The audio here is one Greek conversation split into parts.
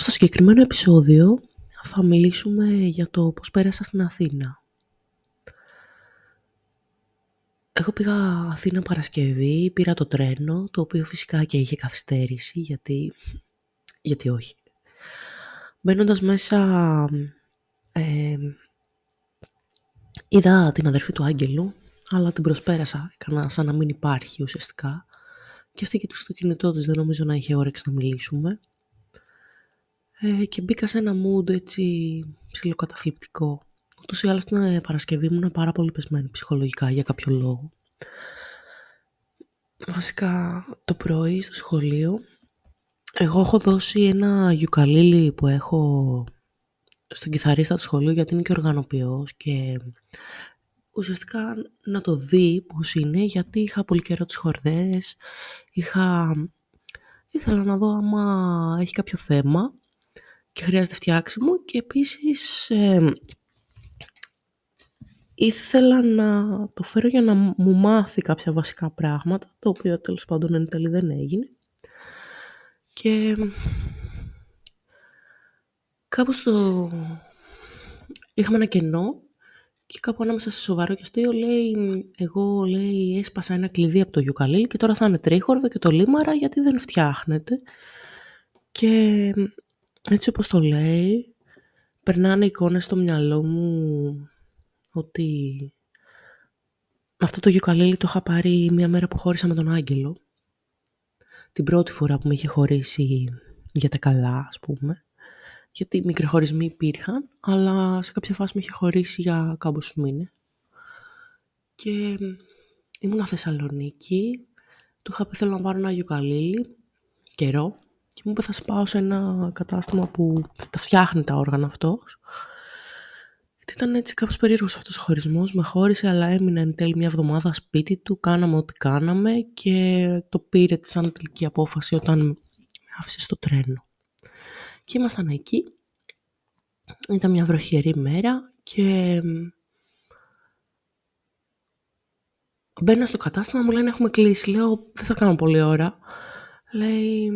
Στο συγκεκριμένο επεισόδιο θα μιλήσουμε για το πώς πέρασα στην Αθήνα. Εγώ πήγα Αθήνα Παρασκευή, πήρα το τρένο, το οποίο φυσικά και είχε καθυστέρηση, γιατί, γιατί όχι. Μπαίνοντας μέσα, ε, είδα την αδερφή του Άγγελου, αλλά την προσπέρασα, έκανα σαν να μην υπάρχει ουσιαστικά. Και αυτή και το στο κινητό της δεν νομίζω να είχε όρεξη να μιλήσουμε. Ε, και μπήκα σε ένα mood έτσι ψηλοκαταθλιπτικό. Ούτως ή άλλως την Παρασκευή ήμουν πάρα πολύ πεσμένη ψυχολογικά για κάποιο λόγο. Βασικά το πρωί στο σχολείο εγώ έχω δώσει ένα γιουκαλίλι που έχω στον κιθαρίστα του σχολείου γιατί είναι και οργανοποιός και ουσιαστικά να το δει πώς είναι γιατί είχα πολύ καιρό τις χορδές, είχα... ήθελα να δω άμα έχει κάποιο θέμα και χρειάζεται φτιάξιμο και επίσης ήθελα να το φέρω για να μου μάθει κάποια βασικά πράγματα, το οποίο τέλος πάντων εν τέλει δεν έγινε. Και κάπου στο... είχαμε ένα κενό και κάπου ανάμεσα σε σοβαρό και αστείο λέει, εγώ λέει έσπασα ένα κλειδί από το γιουκαλίλ και τώρα θα είναι τρίχορδο και το λίμαρα γιατί δεν φτιάχνεται. Και έτσι όπως το λέει, περνάνε εικόνες στο μυαλό μου ότι αυτό το γιουκαλίλι το είχα πάρει μια μέρα που χώρισα με τον Άγγελο. Την πρώτη φορά που με είχε χωρίσει για τα καλά, ας πούμε. Γιατί μικροχωρισμοί υπήρχαν, αλλά σε κάποια φάση με είχε χωρίσει για κάμπους μήνες. Και ήμουν Θεσσαλονίκη, του είχα πει θέλω να πάρω ένα γιουκαλίλι, καιρό, και μου είπε θα σπάω σε ένα κατάστημα που τα φτιάχνει τα όργανα αυτός. Γιατί ήταν έτσι κάπως περίεργος αυτός ο χωρισμός. Με χώρισε αλλά έμεινα εν τέλει μια εβδομάδα σπίτι του. Κάναμε ό,τι κάναμε και το πήρε της σαν τελική απόφαση όταν με άφησε στο τρένο. Και ήμασταν εκεί. Ήταν μια βροχερή μέρα και μπαίνω στο κατάστημα, μου λένε έχουμε κλείσει. Λέω δεν θα κάνω πολλή ώρα. Λέει,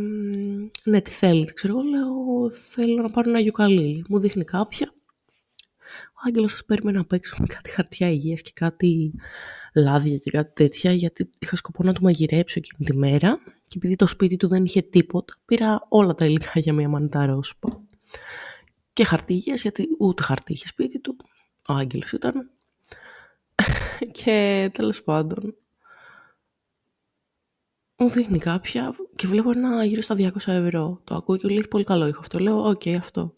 ναι, τι θέλετε, ξέρω εγώ, λέω, θέλω να πάρω ένα γιουκαλίλι. Μου δείχνει κάποια. Ο Άγγελος σας περίμενε να παίξω με κάτι χαρτιά υγείας και κάτι λάδια και κάτι τέτοια, γιατί είχα σκοπό να του μαγειρέψω εκείνη τη μέρα και επειδή το σπίτι του δεν είχε τίποτα, πήρα όλα τα υλικά για μια μανιτά ρόσπα. Και χαρτί υγείας, γιατί ούτε χαρτί είχε σπίτι του. Ο Άγγελος ήταν. και τέλος πάντων, μου δείχνει κάποια και βλέπω ένα γύρω στα 200 ευρώ. Το ακούω και λέει πολύ καλό ήχο αυτό. Λέω, OK, okay, αυτό.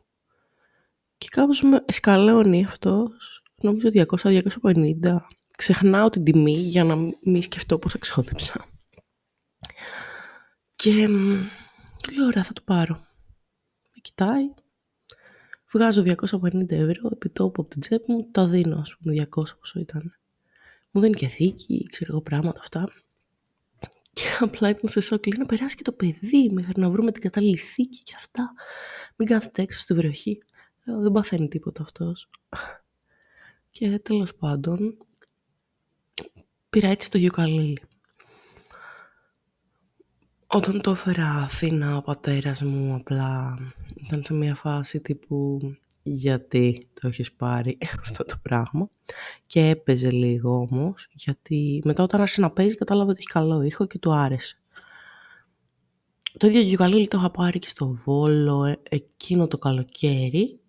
Και κάπως με εσκαλώνει αυτός, νομίζω 200-250. Ξεχνάω την τιμή για να μην σκεφτώ πόσα ξόδεψα. Και του λέω, ωραία, θα το πάρω. Με κοιτάει. Βγάζω 250 ευρώ επί τόπου από την τσέπη μου, τα δίνω, ας πούμε, 200 πόσο ήταν. Μου δίνει και θήκη, ξέρω εγώ πράγματα αυτά. Και απλά ήταν σε σοκ. Λέει να περάσει και το παιδί μέχρι να βρούμε την κατάλληλη θήκη και αυτά. Μην κάθεται έξω στη βροχή. Λέω, δεν παθαίνει τίποτα αυτός. Και τέλος πάντων, πήρα έτσι το γιουκαλίλι. Όταν το έφερα Αθήνα, ο πατέρας μου απλά ήταν σε μια φάση τύπου γιατί το έχεις πάρει αυτό το πράγμα. Και έπαιζε λίγο όμως, γιατί μετά όταν άρχισε να παίζει κατάλαβε ότι έχει καλό ήχο και του άρεσε. Το ίδιο γιουκαλίλι το είχα πάρει και στο Βόλο ε, εκείνο το καλοκαίρι,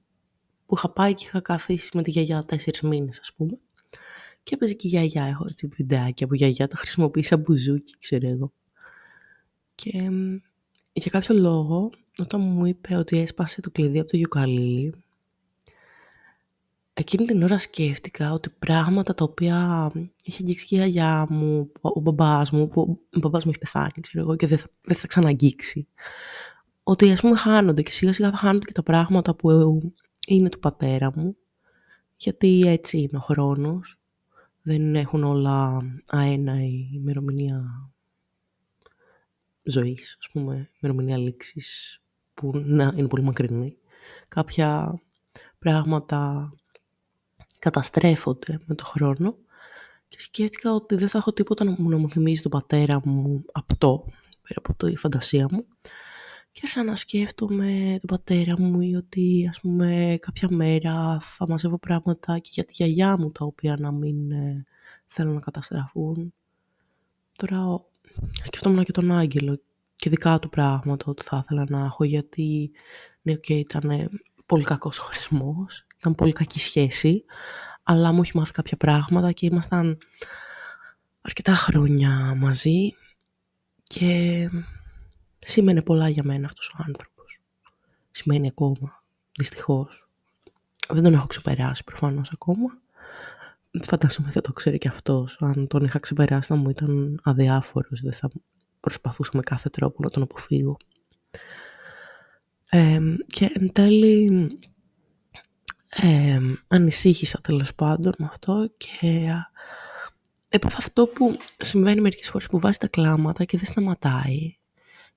που είχα πάει και είχα καθίσει με τη γιαγιά τέσσερις μήνες ας πούμε. Και έπαιζε και η γιαγιά, έχω έτσι βιντεάκια που η γιαγιά το χρησιμοποίησα μπουζούκι, ξέρω εγώ. Και για κάποιο λόγο, όταν μου είπε ότι έσπασε το κλειδί από το γιουκαλίλι, εκείνη την ώρα σκέφτηκα ότι πράγματα τα οποία είχε αγγίξει και η γιαγιά μου, ο μπαμπάς μου, που ο μπαμπάς μου έχει πεθάνει, ξέρω εγώ, και δεν θα, δεν θα ξαναγγίξει. Ότι ας πούμε χάνονται και σιγά σιγά θα χάνονται και τα πράγματα που είναι του πατέρα μου, γιατί έτσι είναι ο χρόνος. Δεν έχουν όλα αένα η ημερομηνία ζωής, ας πούμε, ημερομηνία λήξης, που να, είναι πολύ μακρινή. Κάποια πράγματα καταστρέφονται με το χρόνο και σκέφτηκα ότι δεν θα έχω τίποτα να μου, να μου θυμίζει τον πατέρα μου αυτό, πέρα από το, η φαντασία μου. Και άρχισα να σκέφτομαι τον πατέρα μου ή ότι ας πούμε κάποια μέρα θα μαζεύω πράγματα και για τη γιαγιά μου τα οποία να μην ε, θέλω να καταστραφούν. Τώρα σκεφτόμουν και τον Άγγελο και δικά του πράγματα ότι θα ήθελα να έχω γιατί ναι, okay, ήταν πολύ κακός χωρισμός, ήταν πολύ κακή σχέση, αλλά μου έχει μάθει κάποια πράγματα και ήμασταν αρκετά χρόνια μαζί και σημαίνει πολλά για μένα αυτός ο άνθρωπος. Σημαίνει ακόμα, δυστυχώς. Δεν τον έχω ξεπεράσει προφανώς ακόμα. Φαντάζομαι θα το ξέρει και αυτός. Αν τον είχα ξεπεράσει θα μου ήταν αδιάφορος. Δεν θα προσπαθούσα με κάθε τρόπο να τον αποφύγω. και εν τέλει ε, ανησύχησα τέλος πάντων με αυτό και έπαθα αυτό που συμβαίνει μερικές φορές που βάζεις τα κλάματα και δεν σταματάει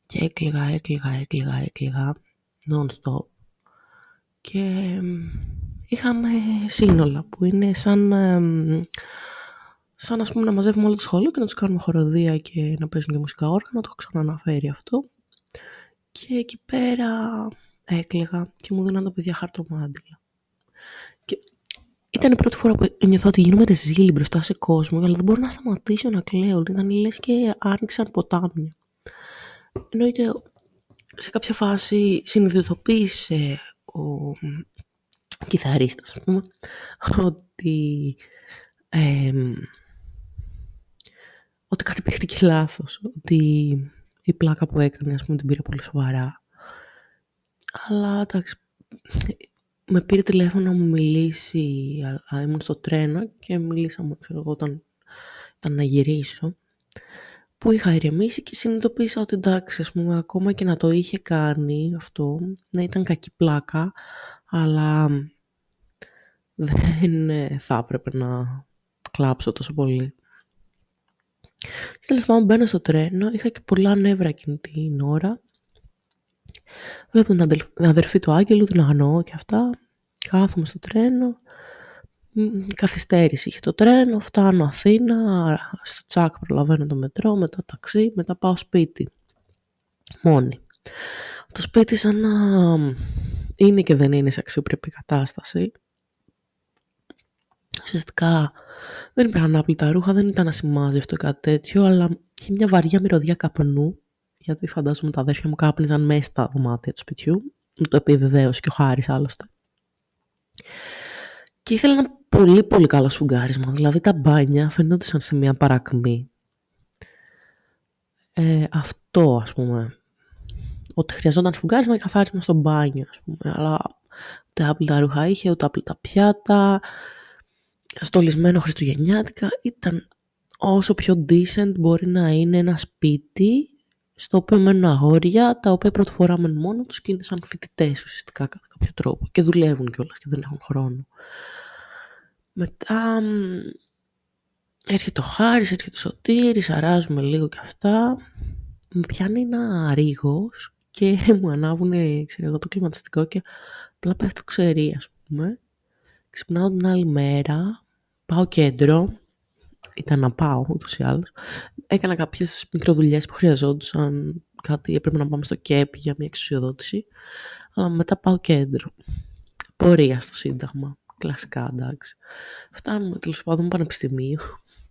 και έκλαιγα, έκλαιγα, έκλαιγα, έκλαιγα non-stop και είχαμε σύνολα που είναι σαν, σαν ας πούμε, να μαζεύουμε όλο το σχολείο και να τους κάνουμε χοροδία και να παίζουν και μουσικά όργανα, το έχω ξαναναφέρει αυτό. Και εκεί πέρα έκλαιγα και μου δίναν τα παιδιά χαρτομάντιλα. Και ήταν η πρώτη φορά που νιώθω ότι γίνομαι ρεζίλη μπροστά σε κόσμο, αλλά δεν μπορώ να σταματήσω να κλαίω. Ήταν λες και άνοιξαν ποτάμια. Εννοείται σε κάποια φάση συνειδητοποίησε ο κιθαρίστας, ας πούμε, ότι, ε, ότι κάτι παίχτηκε λάθος, ότι η πλάκα που έκανε, ας πούμε, την πήρε πολύ σοβαρά. Αλλά, εντάξει, με πήρε τηλέφωνο να μου μιλήσει, α, ήμουν στο τρένο και μιλήσαμε, ξέρω εγώ, όταν ήταν να γυρίσω, που είχα ηρεμήσει και συνειδητοποίησα ότι εντάξει, ας πούμε, ακόμα και να το είχε κάνει αυτό, να ήταν κακή πλάκα, αλλά δεν ε, θα έπρεπε να κλάψω τόσο πολύ. Και τέλος πάντων μπαίνω στο τρένο, είχα και πολλά νεύρα εκείνη την ώρα. Βλέπω την αδερφή του Άγγελου, την αγνοώ και αυτά. Κάθομαι στο τρένο. Καθυστέρηση είχε το τρένο, φτάνω Αθήνα, στο τσάκ προλαβαίνω το μετρό, μετά ταξί, μετά πάω σπίτι. Μόνη. Το σπίτι σαν να είναι και δεν είναι σε αξιοπρεπή κατάσταση. Ουσιαστικά δεν υπήρχαν άπλυτα ρούχα, δεν ήταν ασημάζευτο ή κάτι τέτοιο, αλλά είχε μια βαριά μυρωδιά καπνού, γιατί φαντάζομαι τα αδέρφια μου κάπνιζαν μέσα στα δωμάτια του σπιτιού. Μου το επιβεβαίωσε και ο Χάρης άλλωστε. Και ήθελα ένα πολύ πολύ καλό σφουγγάρισμα, δηλαδή τα μπάνια φαινόντουσαν σε μια παρακμή. Ε, αυτό ας πούμε ότι χρειαζόταν σφουγγάρισμα και καθάρισμα στο μπάνιο, ας πούμε. Αλλά ούτε άπλυτα ρούχα είχε, ούτε άπλυτα πιάτα, στολισμένο χριστουγεννιάτικα. Ήταν όσο πιο decent μπορεί να είναι ένα σπίτι στο οποίο μένουν αγόρια, τα οποία πρώτη φορά μένουν μόνο τους και είναι σαν φοιτητές ουσιαστικά κατά κάποιο τρόπο και δουλεύουν κιόλας και δεν έχουν χρόνο. Μετά έρχεται ο Χάρης, έρχεται ο Σωτήρης, αράζουμε λίγο και αυτά. Με πιάνει ένα ρίγος και μου ανάβουν ξέρω εγώ, το κλιματιστικό και απλά πέφτω ξέρει, ας πούμε. Ξυπνάω την άλλη μέρα, πάω κέντρο, ήταν να πάω ούτως ή άλλως. Έκανα κάποιες μικροδουλειές που χρειαζόντουσαν κάτι, έπρεπε να πάμε στο ΚΕΠ για μια εξουσιοδότηση. Αλλά μετά πάω κέντρο. Πορεία στο Σύνταγμα. Κλασικά, εντάξει. Φτάνουμε τέλος πάντων πανεπιστημίου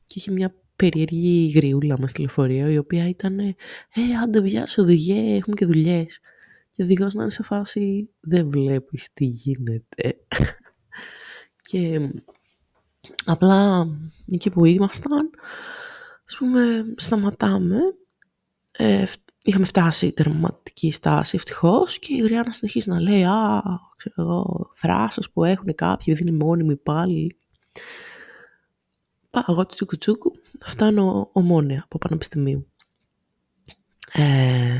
και είχε μια περίεργη γριούλα μας στη λεωφορείο, η οποία ήταν «Ε, άντε βιάσαι οδηγέ, έχουμε και δουλειές». Και ο οδηγός να είναι σε φάση «Δεν βλέπεις τι γίνεται». και απλά εκεί που ήμασταν, ας πούμε, σταματάμε. Ε, είχαμε φτάσει τερματική στάση ευτυχώς και η Γριάννα συνεχίζει να λέει «Α, ξέρω εγώ, θράσος που έχουν κάποιοι, δεν είναι μόνιμοι πάλι». Πάω εγώ τσούκου τσούκου, φτάνω ομόνια από πανεπιστημίου. Ε,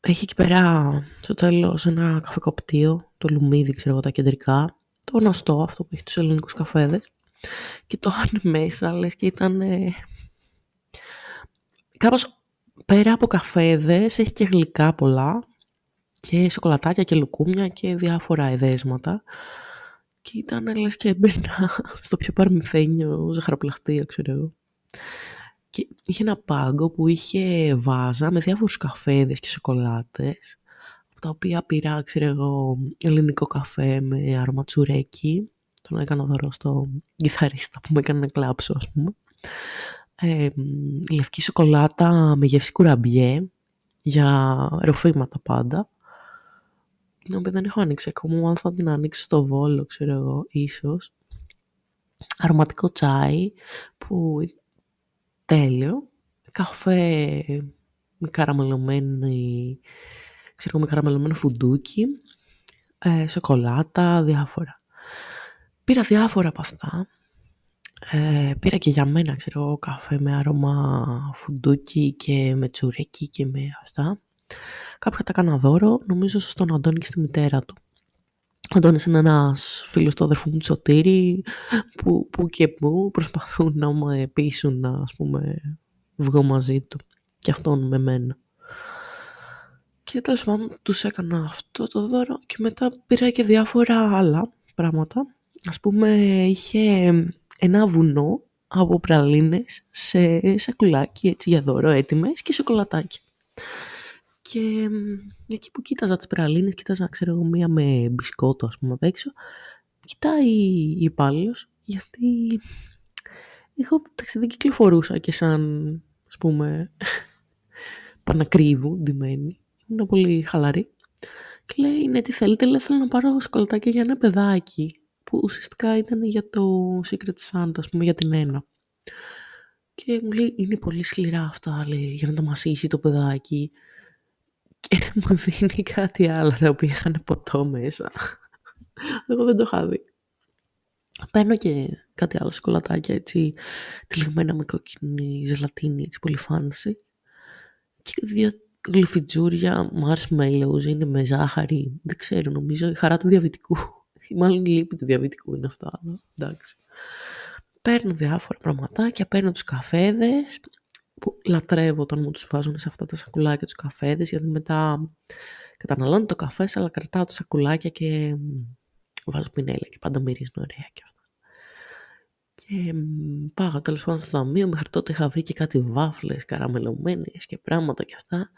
έχει εκεί πέρα στο τέλος ένα καφεκοπτίο, το λουμίδι, ξέρω εγώ, τα κεντρικά. Το γνωστό, αυτό που έχει τους ελληνικούς καφέδες. Και το είχαν μέσα, λες, και ήταν... Ε, κάπως πέρα από καφέδες, έχει και γλυκά πολλά. Και σοκολατάκια και λουκούμια και διάφορα εδέσματα. Και ήταν λες και έμπαινα στο πιο παρμυθένιο ζαχαροπλαχτείο, ξέρω εγώ. Και είχε ένα πάγκο που είχε βάζα με διάφορους καφέδες και σοκολάτες, από τα οποία πήρα, ξέρω εγώ, ελληνικό καφέ με άρωμα τσουρέκι, τον έκανα δωρό στο κιθαρίστα που μου έκανε να κλάψω, ας πούμε. Ε, λευκή σοκολάτα με γεύση κουραμπιέ, για ροφήματα πάντα. Την οποία δεν έχω ανοίξει ακόμα, αν θα την ανοίξω στο βόλο, ξέρω εγώ, ίσως. Αρωματικό τσάι, που τέλειο. Καφέ με καραμελωμένη, ξέρω, με καραμελωμένο φουντούκι. Ε, σοκολάτα, διάφορα. Πήρα διάφορα από αυτά. Ε, πήρα και για μένα, ξέρω, καφέ με άρωμα φουντούκι και με τσουρέκι και με αυτά. Κάποια τα έκανα δώρο, νομίζω στον Αντώνη και στη μητέρα του. Ο Αντώνης είναι ένας φίλος του αδερφού μου Σωτήρη, που, που και που προσπαθούν να με πείσουν να, ας πούμε, βγω μαζί του. Και αυτόν με μένα. Και τέλος πάντων τους έκανα αυτό το δώρο και μετά πήρα και διάφορα άλλα πράγματα. Ας πούμε είχε ένα βουνό από πραλίνες σε σακουλάκι έτσι για δώρο έτοιμες και σοκολατάκι. Και εκεί που κοίταζα τις πραλίνες, κοίταζα ξέρω εγώ μία με μπισκότο ας πούμε απ' έξω, κοιτάει η υπάλληλος γιατί εγώ δεν κυκλοφορούσα και σαν ας πούμε πανακρίβου ντυμένη. Ήμουν πολύ χαλαρή. Και λέει, ναι, τι θέλετε, λέει, θέλω να πάρω σοκολατάκια για ένα παιδάκι που ουσιαστικά ήταν για το Secret Santa, ας πούμε, για την ένα. Και μου λέει, είναι πολύ σκληρά αυτά, λέει, για να τα μασίσει το παιδάκι. Και μου δίνει κάτι άλλο, τα οποία είχαν ποτό μέσα. Εγώ δεν το είχα δει. Παίρνω και κάτι άλλο σοκολατάκια, έτσι, τυλιγμένα με κόκκινη ζελατίνη, έτσι, πολύ φάνηση. Και δύο γλυφιτζούρια, marshmallows, είναι με ζάχαρη, δεν ξέρω, νομίζω, η χαρά του διαβητικού. Μάλλον η λύπη του διαβητικού είναι αυτά, εντάξει. Παίρνω διάφορα πραγματάκια, παίρνω τους καφέδες, που λατρεύω όταν μου τους βάζουν σε αυτά τα σακουλάκια τους καφέδες, γιατί μετά καταναλώνω το καφέ, αλλά κρατάω τα σακουλάκια και βάζω πινέλα και πάντα μυρίζουν ωραία και αυτά. Και πάω τέλος πάντων στο ταμείο, μέχρι τότε είχα βρει και κάτι βάφλες καραμελωμένες και πράγματα και αυτά.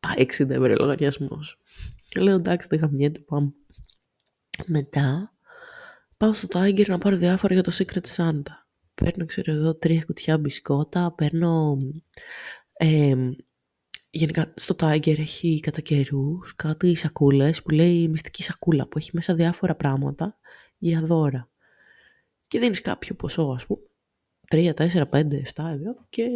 Πάει 60 ευρώ λογαριασμός. Και λέω εντάξει δεν γαμιέται πάμε. Μετά πάω στο Tiger να πάρω διάφορα για το Secret Santa. Παίρνω, ξέρω εγώ, τρία κουτιά μπισκότα, παίρνω... Ε, γενικά στο Tiger έχει κατά καιρούς κάτι σακούλες που λέει μυστική σακούλα που έχει μέσα διάφορα πράγματα για δώρα. Και δίνεις κάποιο ποσό ας πούμε, 3, 4, 5, 7 ευρώ και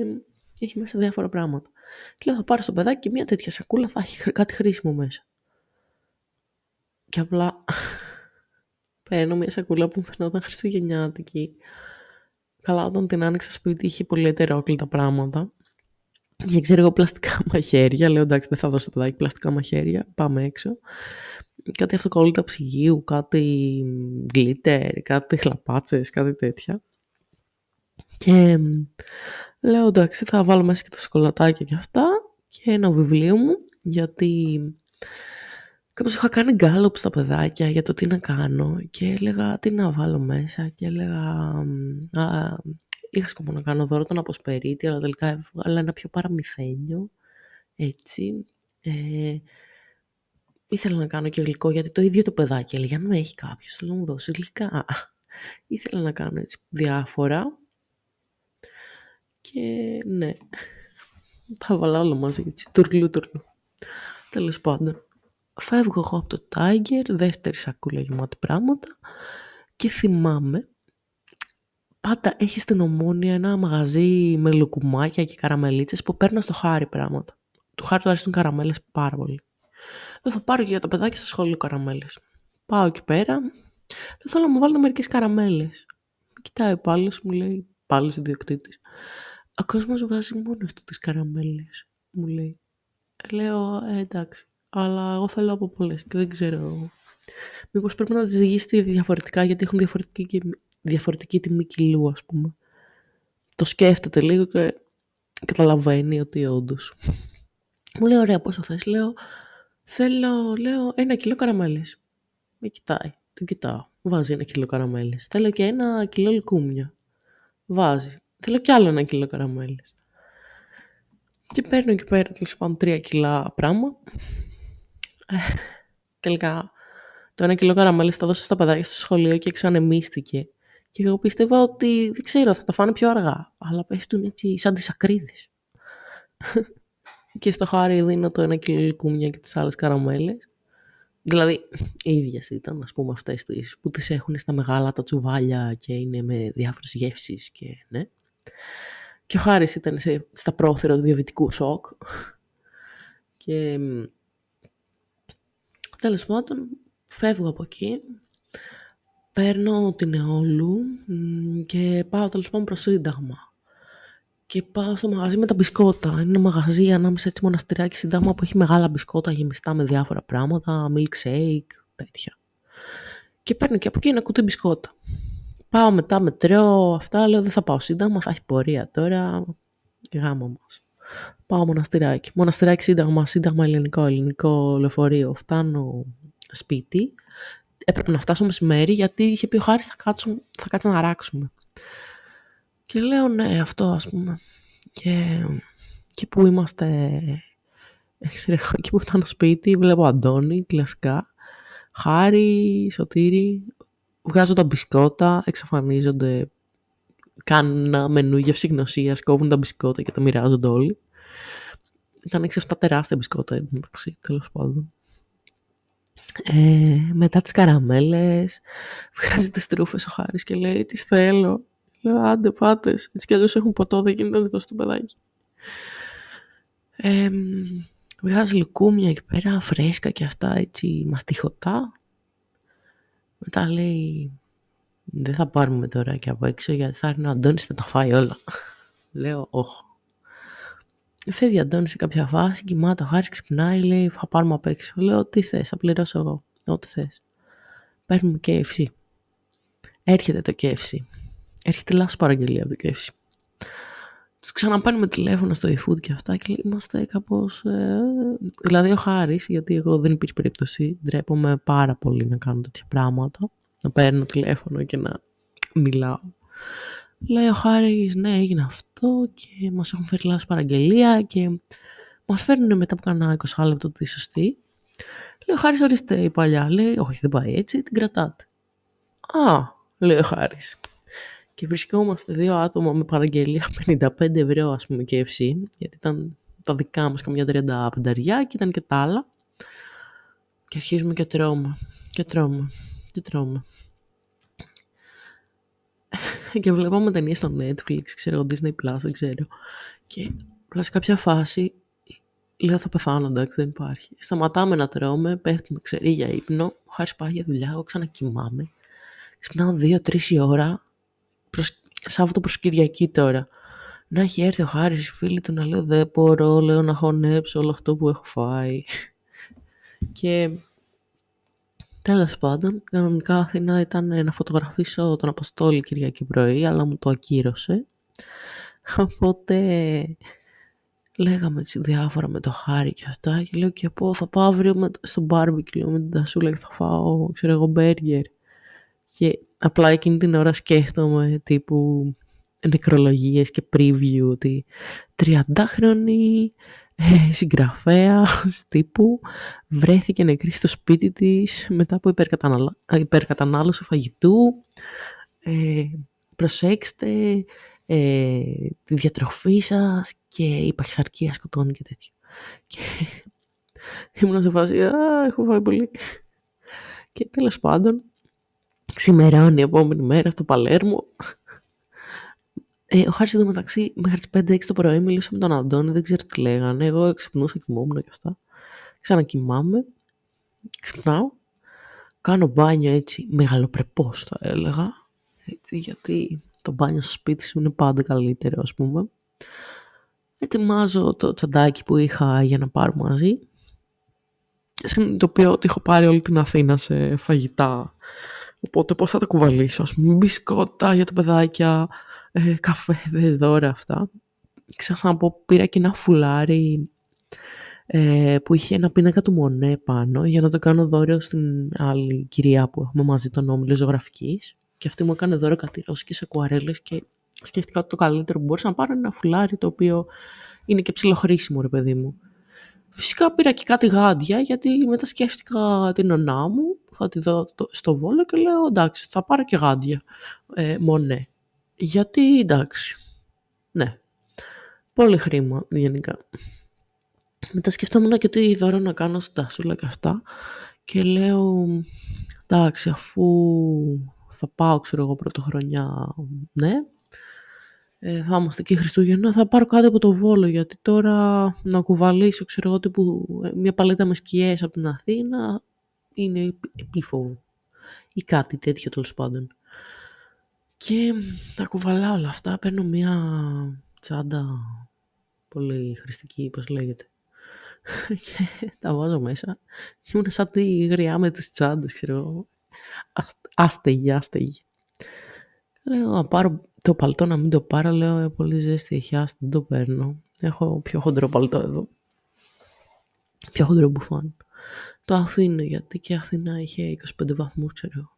έχει μέσα διάφορα πράγματα. Και λέω θα πάρω στο παιδάκι και μια τέτοια σακούλα θα έχει κάτι χρήσιμο μέσα. Και απλά παίρνω μια σακούλα που μου φαινόταν χριστουγεννιάτικη. Καλά, όταν την άνοιξα σπίτι είχε πολύ ετερόκλητα πράγματα. Και ξέρω εγώ πλαστικά μαχαίρια. Λέω εντάξει, δεν θα δώσω το παιδάκι πλαστικά μαχαίρια. Πάμε έξω. Κάτι αυτοκόλλητα ψυγείου, κάτι γκλίτερ, κάτι χλαπάτσες, κάτι τέτοια. Και λέω εντάξει, θα βάλω μέσα και τα σοκολατάκια και αυτά και ένα βιβλίο μου, γιατί Κάπως είχα κάνει γκάλωπ στα παιδάκια για το τι να κάνω και έλεγα τι να βάλω μέσα και έλεγα α, είχα σκοπό να κάνω δώρο τον αποσπερίτη αλλά τελικά έβγαλα ένα πιο παραμυθένιο έτσι ε, ήθελα να κάνω και γλυκό γιατί το ίδιο το παιδάκι έλεγε αν με έχει κάποιος θέλω να μου δώσει γλυκά ήθελα να κάνω έτσι διάφορα και ναι θα βάλω όλα μαζί έτσι τουρλού τουρλού τέλος πάντων Φεύγω εγώ από το Tiger, δεύτερη σακούλα γεμάτη πράγματα και θυμάμαι πάντα έχει στην Ομόνια ένα μαγαζί με λουκουμάκια και καραμελίτσες που παίρνω στο χάρι πράγματα. Του χάρη του αρέσουν καραμέλες πάρα πολύ. Δεν θα πάρω και για τα παιδάκια στο σχολείο καραμέλες. Πάω εκεί πέρα. Δεν θέλω να μου βάλετε μερικές καραμέλες. Κοιτάει ο πάλι μου λέει, πάλι ιδιοκτήτης. Ο κόσμος βάζει μόνος του τις καραμέλες, μου λέει. Λέω, ε, εντάξει αλλά εγώ θέλω από πολλές και δεν ξέρω. Μήπως πρέπει να τι ζυγίσετε διαφορετικά γιατί έχουν διαφορετική, διαφορετική τιμή κιλού, ας πούμε. Το σκέφτεται λίγο και καταλαβαίνει ότι όντως. Μου λέει, ωραία, πόσο θες. Λέω, θέλω, λέω, ένα κιλό καραμέλες. Με κοιτάει, τον κοιτάω. Βάζει ένα κιλό καραμέλες. Θέλω και ένα κιλό λικούμια. Βάζει. Θέλω κι άλλο ένα κιλό καραμέλες. Και παίρνω εκεί πέρα τέλος πάντων τρία κιλά πράγμα. Ε, τελικά το ένα κιλό καραμέλες το δώσα στα παιδάκια στο σχολείο και ξανεμίστηκε. Και εγώ πίστευα ότι δεν ξέρω, θα τα φάνε πιο αργά. Αλλά πέφτουν έτσι σαν τις ακρίδες. Και στο χάρι δίνω το ένα κιλό λικούμια και τις άλλες καραμέλες. Δηλαδή, οι ίδιες ήταν, ας πούμε, αυτές τις που τις έχουν στα μεγάλα τα τσουβάλια και είναι με διάφορες γεύσεις και ναι. Και ο Χάρης ήταν σε, στα πρόθυρα του διαβητικού σοκ. Και τέλος πάντων, φεύγω από εκεί, παίρνω την αιώλου και πάω τέλος πάντων προς σύνταγμα. Και πάω στο μαγαζί με τα μπισκότα. Είναι ένα μαγαζί ανάμεσα έτσι μοναστηράκι σύνταγμα που έχει μεγάλα μπισκότα γεμιστά με διάφορα πράγματα, milkshake, τέτοια. Και παίρνω και από εκεί ένα κουτί μπισκότα. Πάω μετά με τρέω αυτά, λέω δεν θα πάω σύνταγμα, θα έχει πορεία τώρα. Γάμα μας. Πάω μοναστηράκι. Μοναστηράκι σύνταγμα, σύνταγμα ελληνικό, ελληνικό λεωφορείο. Φτάνω σπίτι. Έπρεπε να φτάσω μεσημέρι γιατί είχε πει ο Χάρης θα, κάτσουμε, θα κάτσει να ράξουμε. Και λέω ναι αυτό ας πούμε. Και, και που είμαστε, εκεί που φτάνω σπίτι βλέπω Αντώνη κλασικά. Χάρη, Σωτήρη, βγάζω τα μπισκότα, εξαφανίζονται, κάνουν ένα μενού γεύση γνωσίας, κόβουν τα μπισκότα και τα μοιράζονται όλοι. Ήταν 6-7 τεράστια μπισκότα, μεταξύ, τέλος πάντων. Ε, μετά τις καραμέλες, βγάζει τις τρούφες ο Χάρης και λέει «Τις θέλω». Λέω «Άντε πάτες, έτσι κι αλλιώς έχουν ποτό, δεν γίνεται να δώσω το παιδάκι». Ε, βγάζεις λουκούμια εκεί πέρα, φρέσκα και αυτά, έτσι μαστιχωτά. Μετά λέει «Δεν θα πάρουμε τώρα και από έξω γιατί θα έρθει ο Αντώνης θα τα φάει όλα». Λέω «Όχι». Φεύγει ο Αντώνης σε κάποια φάση, κοιμάται ο Χάρης, ξυπνάει, λέει θα πάρουμε απ' έξω. Λέω τι θες, θα πληρώσω εγώ, ό,τι θες. Παίρνουμε KFC. Έρχεται το KFC. Έρχεται λάθος παραγγελία από το KFC. Τους ξαναπαίρνουμε τηλέφωνο στο eFood και αυτά και λέει, είμαστε κάπως... Ε... Δηλαδή ο Χάρης, γιατί εγώ δεν υπήρχε περίπτωση, ντρέπομαι πάρα πολύ να κάνω τέτοια πράγματα. Να παίρνω τηλέφωνο και να μιλάω. Λέει ο Χάρης, ναι έγινε αυτό και μας έχουν φέρει λάθος παραγγελία και μας φέρνουν μετά από κανένα 20 λεπτό τη σωστή. Λέει ο Χάρης, ορίστε η παλιά. Λέει, όχι δεν πάει έτσι, την κρατάτε. Α, λέει ο Χάρης. Και βρισκόμαστε δύο άτομα με παραγγελία 55 ευρώ ας πούμε και FC, γιατί ήταν τα δικά μας καμιά 35 και ήταν και τα άλλα. Και αρχίζουμε και τρώμε, και τρώμε, και τρώμε και βλέπαμε ταινίες στο Netflix, ξέρω, Disney Plus, δεν ξέρω. Και απλά σε κάποια φάση λέω θα πεθάνω, εντάξει, δεν υπάρχει. Σταματάμε να τρώμε, πέφτουμε, ξέρει, για ύπνο. Ο Χάρης πάει για δουλειά, εγώ ξανακοιμάμαι. Ξυπνάω δύο-τρει η ώρα, προς, Σάββατο προς Κυριακή τώρα. Να έχει έρθει ο Χάρης, οι φίλοι του, να λέω δεν μπορώ, λέω να χωνέψω όλο αυτό που έχω φάει. και Τέλος πάντων, κανονικά Αθήνα ήταν να φωτογραφίσω τον Αποστόλη Κυριακή πρωί, αλλά μου το ακύρωσε. Οπότε λέγαμε έτσι διάφορα με το χάρη και αυτά και λέω και πω θα πάω αύριο με, στο barbecue με την τασούλα και θα φάω ξέρω εγώ μπέργκερ και απλά εκείνη την ώρα σκέφτομαι τύπου νεκρολογίες και preview ότι 30χρονη ε, συγγραφέα τύπου βρέθηκε νεκρή στο σπίτι της μετά από υπερκατανάλωση φαγητού. Ε, προσέξτε ε, τη διατροφή σας και η παχυσαρκία σκοτώνει και τέτοια. Και ήμουν σε φάση, α, έχω φάει πολύ. Και τέλος πάντων, ξημερώνει η επόμενη μέρα στο Παλέρμο ε, ο Χάρης εδώ μεταξύ μέχρι τις 5-6 το πρωί μιλούσα με τον Αντώνη, δεν ξέρω τι λέγανε. Εγώ ξυπνούσα, κοιμόμουν και αυτά. Ξανακοιμάμαι, ξυπνάω, κάνω μπάνιο έτσι, μεγαλοπρεπώς θα έλεγα. Έτσι, γιατί το μπάνιο στο σπίτι σου είναι πάντα καλύτερο, ας πούμε. Ετοιμάζω το τσαντάκι που είχα για να πάρω μαζί. Συνειδητοποιώ ότι έχω πάρει όλη την Αθήνα σε φαγητά. Οπότε πώς θα τα κουβαλήσω, ας πούμε, μπισκότα για τα παιδάκια, ε, καφέδες, δώρα αυτά. Ξέχασα να πω, πήρα και ένα φουλάρι ε, που είχε ένα πίνακα του Μονέ πάνω για να το κάνω δώρο στην άλλη κυρία που έχουμε μαζί τον όμιλο ζωγραφικής και αυτή μου έκανε δώρο κάτι ρώσικες ακουαρέλες και σκέφτηκα ότι το καλύτερο που μπορούσα να πάρω είναι ένα φουλάρι το οποίο είναι και ψιλοχρήσιμο, ρε παιδί μου. Φυσικά πήρα και κάτι γάντια, γιατί μετά σκέφτηκα την ονά μου, θα τη δω στο Βόλο και λέω εντάξει, θα πάρω και γάντια. Ε, μονέ. Γιατί εντάξει. Ναι. Πολύ χρήμα γενικά. Μετά σκεφτόμουν και τι δώρο να κάνω στην τασούλα και αυτά. Και λέω, εντάξει, αφού θα πάω, ξέρω εγώ, πρωτοχρονιά, ναι, ε, θα είμαστε και Χριστούγεννα, θα πάρω κάτι από το Βόλο, γιατί τώρα να κουβαλήσω, ξέρω εγώ, τύπου, ε, μια παλέτα με σκιές από την Αθήνα είναι επίφοβο. Ή κάτι τέτοιο, τέλος πάντων. Και τα κουβαλάω όλα αυτά, παίρνω μια τσάντα πολύ χρηστική, πώς λέγεται. και τα βάζω μέσα. Και ήμουν σαν τη γριά με τις τσάντες, ξέρω εγώ. Άστεγη, άστεγη. Λέω να πάρω το παλτό να μην το πάρω, λέω ε, πολύ ζέστη έχει, άστα, δεν το παίρνω. Έχω πιο χοντρό παλτό εδώ. Πιο χοντρό μπουφάν. Το αφήνω γιατί και Αθηνά είχε 25 βαθμούς, ξέρω.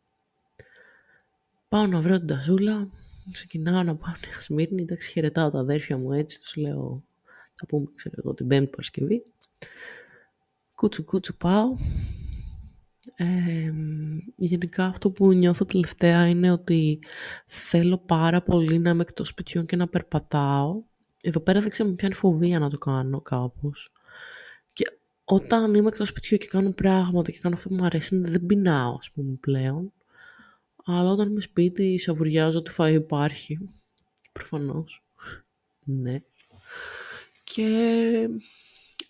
Πάω να βρω την ταζούλα, ξεκινάω να πάω Νέα Σμύρνη, εντάξει χαιρετάω τα αδέρφια μου έτσι, τους λέω, θα πούμε, ξέρω εγώ, την πέμπτη Παρασκευή. Κούτσου κούτσου πάω, ε, γενικά αυτό που νιώθω τελευταία είναι ότι θέλω πάρα πολύ να είμαι εκτός σπιτιών και να περπατάω. Εδώ πέρα δεν ξέρω με πιάνει φοβία να το κάνω κάπως. Και όταν είμαι εκτός σπιτιού και κάνω πράγματα και κάνω αυτό που μου αρέσει, δεν πεινάω ας πούμε πλέον. Αλλά όταν είμαι σπίτι σαβουριάζω ότι φάει υπάρχει. Προφανώς. ναι. Και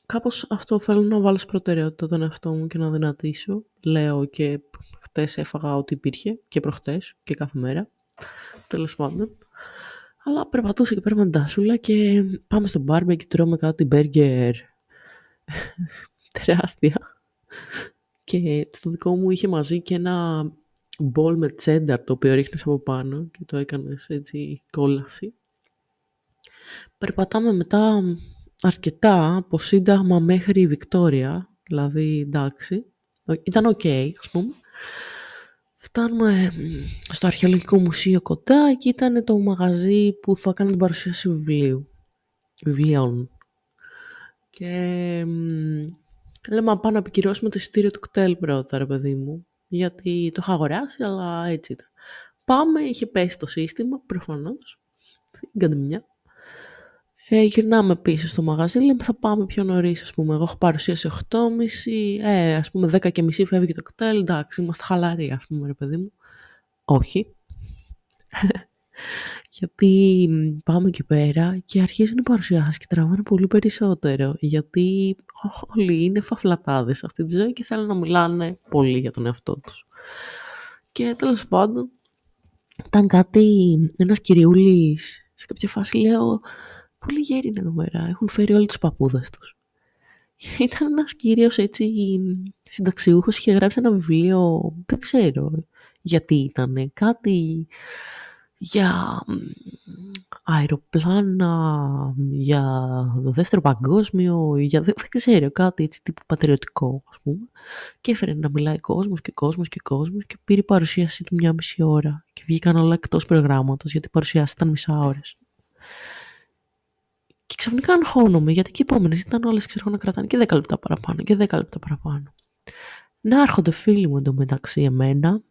κάπως αυτό θέλω να βάλω σε προτεραιότητα τον εαυτό μου και να δυνατήσω. Λέω και χτες έφαγα ό,τι υπήρχε και προχτές και κάθε μέρα. Τέλος πάντων. Αλλά περπατούσα και πέρα με τάσουλα και πάμε στο μπάρμπε και τρώμε κάτι μπέργκερ τεράστια. Και το δικό μου είχε μαζί και ένα μπολ με τσένταρ το οποίο ρίχνεις από πάνω και το έκανες έτσι κόλαση. Περπατάμε μετά αρκετά από Σύνταγμα μέχρι Βικτόρια, δηλαδή εντάξει, ήταν OK, okay, ας πούμε. Φτάνουμε στο Αρχαιολογικό Μουσείο κοντά και ήταν το μαγαζί που θα κάνει την παρουσίαση βιβλίου, βιβλίων. Και λέμε να πάμε να επικυρώσουμε το εισιτήριο του κτέλ πρώτα, ρε παιδί μου, γιατί το είχα αγοράσει, αλλά έτσι ήταν. Πάμε, είχε πέσει το σύστημα, προφανώς, μια. Ε, γυρνάμε πίσω στο μαγαζί, λέμε θα πάμε πιο νωρίς, ας πούμε. Εγώ έχω παρουσίαση 8.30, ε, ας πούμε 10 και μισή φεύγει το κτέλ, εντάξει, είμαστε χαλαροί, ας πούμε, ρε παιδί μου. Όχι. γιατί πάμε εκεί πέρα και αρχίζουν οι παρουσιάσεις και τραβάνε πολύ περισσότερο. Γιατί όλοι είναι φαφλατάδες σε αυτή τη ζωή και θέλουν να μιλάνε πολύ για τον εαυτό τους. Και τέλος πάντων, ήταν κάτι, ένας κυριούλης σε κάποια φάση λέω, πολύ γέροι είναι εδώ μέρα. Έχουν φέρει όλοι τους παππούδες τους. Ήταν ένας κύριος έτσι συνταξιούχος, είχε γράψει ένα βιβλίο, δεν ξέρω γιατί ήταν, κάτι για αεροπλάνα, για το δεύτερο παγκόσμιο, για δεν, ξέρω, κάτι έτσι τύπου πατριωτικό, ας πούμε. Και έφερε να μιλάει κόσμος και κόσμος και κόσμος και πήρε η παρουσίαση του μια μισή ώρα και βγήκαν όλα εκτός προγράμματος γιατί η παρουσίαση ήταν μισά ώρες. Και ξαφνικά αγχώνομαι, γιατί και οι επόμενες ήταν όλες ξέρω να κρατάνε και 10 λεπτά παραπάνω και 10 λεπτά παραπάνω. Να έρχονται φίλοι μου εντωμεταξύ εμένα.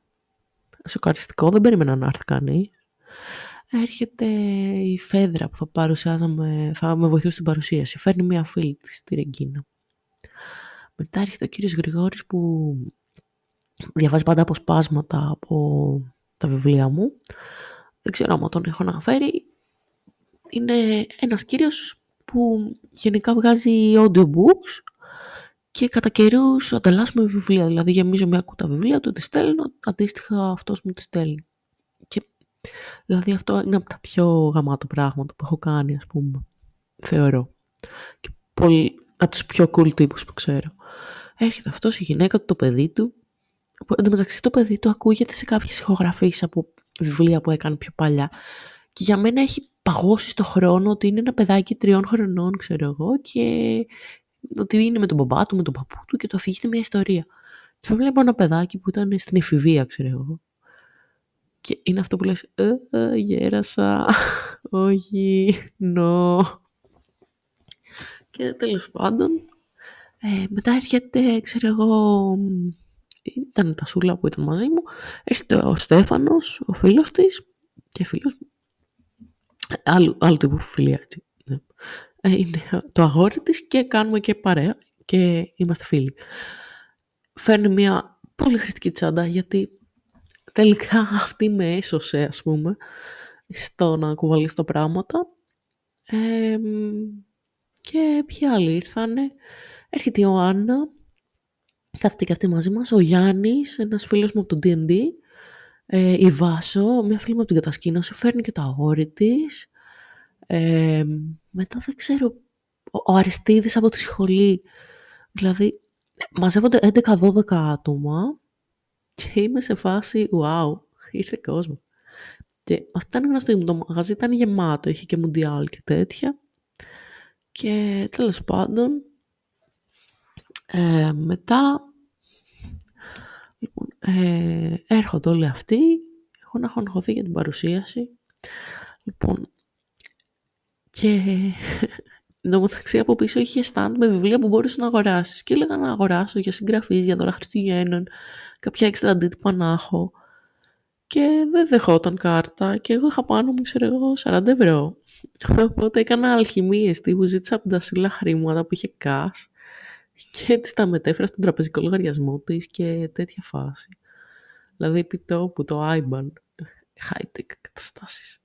Σοκαριστικό, δεν περίμενα να έρθει κανεί. Έρχεται η Φέδρα που θα παρουσιάζαμε, θα με βοηθούσε στην παρουσίαση. Φέρνει μια φίλη της, τη Ρεγκίνα. Μετά έρχεται ο κύριος Γρηγόρης που διαβάζει πάντα αποσπάσματα από τα βιβλία μου. Δεν ξέρω αν τον έχω αναφέρει είναι ένας κύριος που γενικά βγάζει audiobooks και κατά καιρούς ανταλλάσσουμε βιβλία. Δηλαδή γεμίζω μια κούτα βιβλία, του τη στέλνω, αντίστοιχα αυτός μου τη στέλνει. Και, δηλαδή αυτό είναι από τα πιο γαμάτα πράγματα που έχω κάνει, ας πούμε, θεωρώ. Και πολύ, από τους πιο cool τύπους που ξέρω. Έρχεται αυτός, η γυναίκα του, το παιδί του. Εν τω μεταξύ το παιδί του ακούγεται σε κάποιες ηχογραφίες από βιβλία που έκανε πιο παλιά. Και για μένα έχει παγώσει στο χρόνο ότι είναι ένα παιδάκι τριών χρονών, ξέρω εγώ, και ότι είναι με τον μπαμπά του, με τον παππού του και το αφηγείται μια ιστορία. Και βλέπω ένα παιδάκι που ήταν στην εφηβεία, ξέρω εγώ. Και είναι αυτό που λες, ε, ε, γέρασα, όχι, νο. Και τέλος πάντων, ε, μετά έρχεται, ξέρω εγώ, ήταν τα σούλα που ήταν μαζί μου, έρχεται ο Στέφανος, ο φίλος της, και φίλος μου, άλλου, άλλου τύπου φιλία, έτσι. Ναι. Ε, είναι το αγόρι της και κάνουμε και παρέα και είμαστε φίλοι. Φέρνει μια πολύ χρηστική τσάντα γιατί τελικά αυτή με έσωσε ας πούμε στο να κουβαλήσω πράγματα. Ε, και ποιοι άλλοι ήρθανε. Έρχεται η Ιωάννα, κάθεται και αυτή μαζί μας, ο Γιάννης, ένας φίλος μου από το D&D, ε, η Βάσο, μια φίλη μου από την κατασκήνωση, φέρνει και το αγόρι της. Ε, μετά δεν ξέρω, ο Αριστίδης από τη σχολή. Δηλαδή, μαζεύονται 11-12 άτομα και είμαι σε φάση, wow, ήρθε κόσμος. Και αυτό ήταν γνωστό μου, το μαγαζί ήταν γεμάτο, είχε και μουντιάλ και τέτοια. Και τέλος πάντων, ε, μετά, λοιπόν, ε, έρχονται όλοι αυτοί, έχω να έχω αγχωθεί για την παρουσίαση. Λοιπόν, και Εν τω μεταξύ από πίσω είχε stand με βιβλία που μπορούσε να αγοράσεις. Και έλεγα να αγοράσω για συγγραφείς, για δώρα Χριστουγέννων, κάποια έξτρα αντίτυπα να έχω. Και δεν δεχόταν κάρτα και εγώ είχα πάνω μου, ξέρω εγώ, 40 ευρώ. Οπότε έκανα αλχημίες τύπου, ζήτησα από τα σύλλα χρήματα που είχε cash και έτσι τα μετέφερα στον τραπεζικό λογαριασμό της και τέτοια φάση. Δηλαδή επί τόπου το IBAN, high-tech καταστάσεις.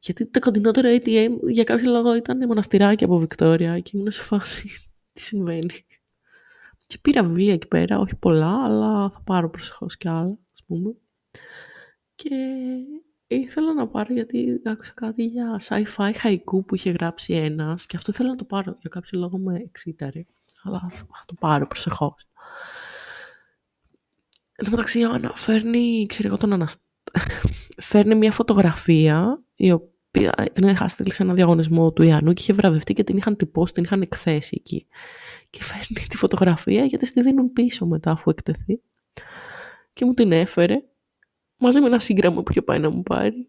Γιατί το κοντινότερο ATM για κάποιο λόγο ήταν μοναστηράκι από Βικτόρια και ήμουν σε φάση τι συμβαίνει. Και πήρα βιβλία εκεί πέρα, όχι πολλά, αλλά θα πάρω προσεχώς κι άλλα, ας πούμε. Και ήθελα να πάρω γιατί άκουσα κάτι για sci-fi haiku που είχε γράψει ένας και αυτό ήθελα να το πάρω για κάποιο λόγο με εξήταρε. Αλλά θα, το πάρω προσεχώς. Εν τω μεταξύ, η φέρνει, ξέρω εγώ, τον αναστ φέρνει μια φωτογραφία η οποία την είχα στείλει σε ένα διαγωνισμό του Ιαννού και είχε βραβευτεί και την είχαν τυπώσει, την είχαν εκθέσει εκεί. Και φέρνει τη φωτογραφία γιατί στη δίνουν πίσω μετά αφού εκτεθεί. Και μου την έφερε μαζί με ένα σύγγραμμα που είχε πάει να μου πάρει.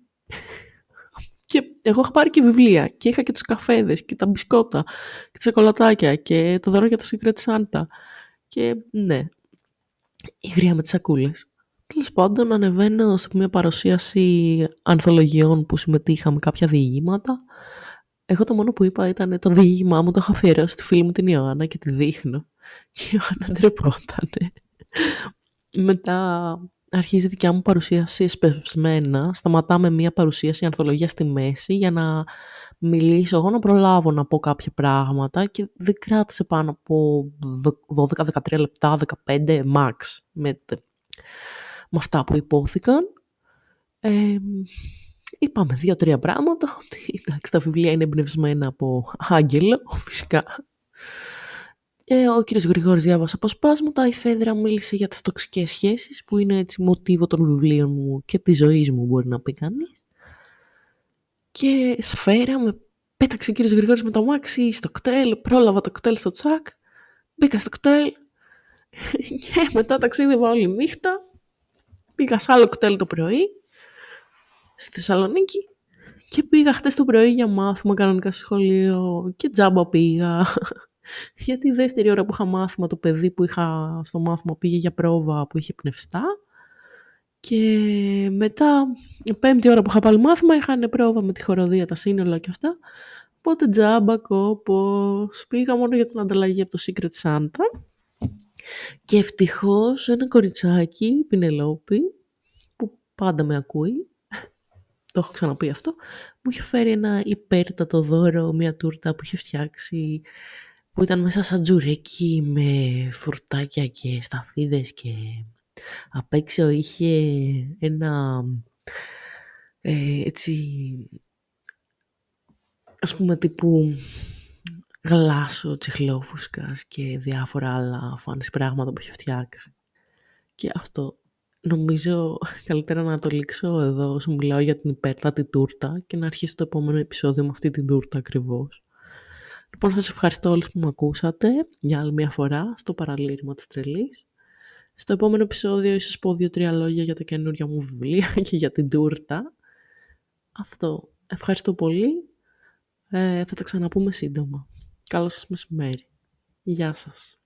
Και εγώ είχα πάρει και βιβλία και είχα και τους καφέδες και τα μπισκότα και τα σοκολατάκια και το δώρο για το Secret Santa. Και ναι, υγρία με τις σακούλες. Τέλος πάντων, ανεβαίνω σε μια παρουσίαση ανθολογιών που συμμετείχα με κάποια διηγήματα. Εγώ το μόνο που είπα ήταν το διήγημά μου το έχω αφιερώσει στη φίλη μου την Ιωάννα και τη δείχνω. Και η Ιωάννα ντρεπότανε. Μετά αρχίζει η δικιά μου παρουσίαση εσπευσμένα. Σταματάμε μια παρουσίαση ανθολογία στη μέση για να μιλήσω, εγώ να προλάβω να πω κάποια πράγματα και δεν κράτησε πάνω από 12-13 λεπτά, 15 max. Με με αυτά που υπόθηκαν. Ε, είπαμε δύο-τρία πράγματα, ότι εντάξει, τα βιβλία είναι εμπνευσμένα από άγγελο, φυσικά. Ε, ο κύριος Γρηγόρης διάβασε αποσπάσματα, η Φέδρα μίλησε για τις τοξικές σχέσεις, που είναι έτσι μοτίβο των βιβλίων μου και της ζωής μου, μπορεί να πει κανείς. Και σφαίρα με πέταξε ο κύριος Γρηγόρης με το μάξι στο κτέλ, πρόλαβα το κτέλ στο τσακ, μπήκα στο κτέλ και μετά ταξίδευα όλη νύχτα Πήγα σε άλλο κτέλ το πρωί, στη Θεσσαλονίκη και πήγα χτες το πρωί για μάθημα κανονικά στο σχολείο και τζάμπα πήγα. Γιατί η δεύτερη ώρα που είχα μάθημα το παιδί που είχα στο μάθημα πήγε για πρόβα που είχε πνευστά. Και μετά, η πέμπτη ώρα που είχα πάλι μάθημα, είχαν πρόβα με τη χοροδία, τα σύνολα και αυτά. Οπότε τζάμπα, κόπος. Πήγα μόνο για την ανταλλαγή από το Secret Santa. Και ευτυχώς ένα κοριτσάκι, Πινελόπη, που πάντα με ακούει, το έχω ξαναπεί αυτό, μου είχε φέρει ένα υπέρτατο δώρο, μια τούρτα που είχε φτιάξει, που ήταν μέσα σαν τζουρέκι με φουρτάκια και σταφίδες και απ' έξω είχε ένα ε, έτσι ας πούμε τύπου γλάσο τσιχλόφουσκας και διάφορα άλλα φάνηση πράγματα που έχει φτιάξει. Και αυτό νομίζω καλύτερα να το λήξω εδώ όσο μιλάω για την υπέρτατη τούρτα και να αρχίσει το επόμενο επεισόδιο με αυτή την τούρτα ακριβώς. Λοιπόν, σας ευχαριστώ όλους που με ακούσατε για άλλη μια φορά στο παραλήρημα της τρελής. Στο επόμενο επεισόδιο ίσως πω δύο-τρία λόγια για τα καινούργια μου βιβλία και για την τούρτα. Αυτό. Ευχαριστώ πολύ. Ε, θα τα ξαναπούμε σύντομα. Καλό σας μεσημέρι. Γεια σας.